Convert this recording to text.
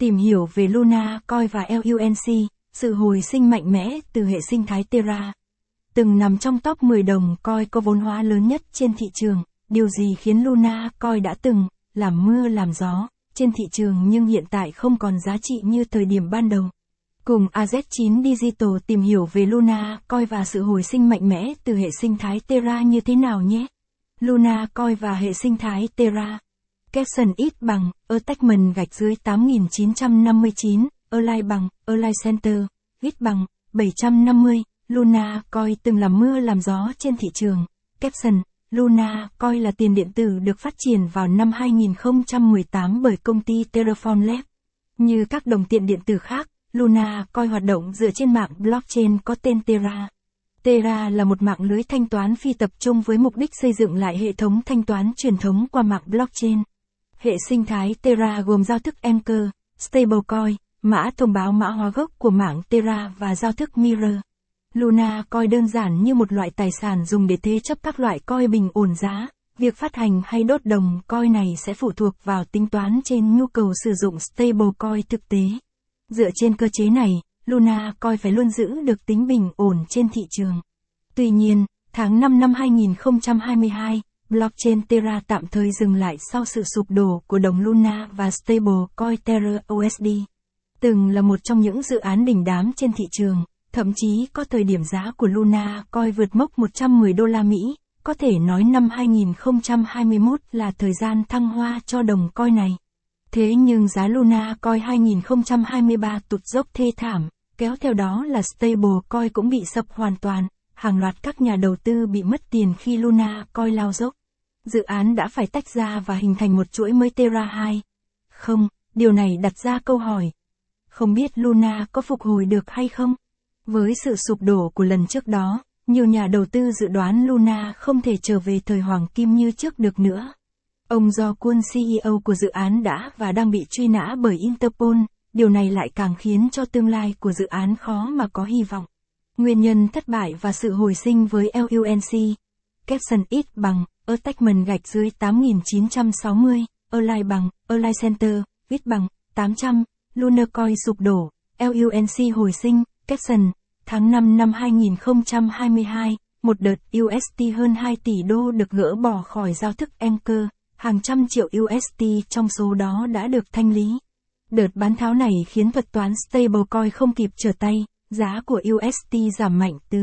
Tìm hiểu về Luna Coin và LUNC, sự hồi sinh mạnh mẽ từ hệ sinh thái Terra. Từng nằm trong top 10 đồng coin có vốn hóa lớn nhất trên thị trường, điều gì khiến Luna Coin đã từng làm mưa làm gió trên thị trường nhưng hiện tại không còn giá trị như thời điểm ban đầu. Cùng AZ9 Digital tìm hiểu về Luna Coin và sự hồi sinh mạnh mẽ từ hệ sinh thái Terra như thế nào nhé. Luna Coin và hệ sinh thái Terra. Caption ít bằng, attachment gạch dưới 8959, align bằng, align center, ít bằng, 750, Luna coi từng làm mưa làm gió trên thị trường. Caption, Luna coi là tiền điện tử được phát triển vào năm 2018 bởi công ty Terraform Lab. Như các đồng tiền điện tử khác, Luna coi hoạt động dựa trên mạng blockchain có tên Terra. Terra là một mạng lưới thanh toán phi tập trung với mục đích xây dựng lại hệ thống thanh toán truyền thống qua mạng blockchain. Hệ sinh thái Terra gồm giao thức Anchor, Stablecoin, mã thông báo mã hóa gốc của mạng Terra và giao thức Mirror. Luna coi đơn giản như một loại tài sản dùng để thế chấp các loại coin bình ổn giá. Việc phát hành hay đốt đồng coin này sẽ phụ thuộc vào tính toán trên nhu cầu sử dụng stablecoin thực tế. Dựa trên cơ chế này, Luna coi phải luôn giữ được tính bình ổn trên thị trường. Tuy nhiên, tháng 5 năm 2022, blockchain Terra tạm thời dừng lại sau sự sụp đổ của đồng Luna và stablecoin Terra USD. Từng là một trong những dự án đỉnh đám trên thị trường, thậm chí có thời điểm giá của Luna coi vượt mốc 110 đô la Mỹ, có thể nói năm 2021 là thời gian thăng hoa cho đồng coin này. Thế nhưng giá Luna coi 2023 tụt dốc thê thảm, kéo theo đó là stablecoin cũng bị sập hoàn toàn, hàng loạt các nhà đầu tư bị mất tiền khi Luna coi lao dốc. Dự án đã phải tách ra và hình thành một chuỗi mới Terra 2. Không, điều này đặt ra câu hỏi. Không biết Luna có phục hồi được hay không? Với sự sụp đổ của lần trước đó, nhiều nhà đầu tư dự đoán Luna không thể trở về thời hoàng kim như trước được nữa. Ông do quân CEO của dự án đã và đang bị truy nã bởi Interpol, điều này lại càng khiến cho tương lai của dự án khó mà có hy vọng. Nguyên nhân thất bại và sự hồi sinh với LUNC. Capson ít bằng, attachment gạch dưới 8960, Align bằng, Align Center, viết bằng, 800, Lunar Coin sụp đổ, LUNC hồi sinh, Capson, tháng 5 năm 2022, một đợt UST hơn 2 tỷ đô được gỡ bỏ khỏi giao thức Anchor hàng trăm triệu UST trong số đó đã được thanh lý. Đợt bán tháo này khiến thuật toán stablecoin không kịp trở tay, giá của UST giảm mạnh từ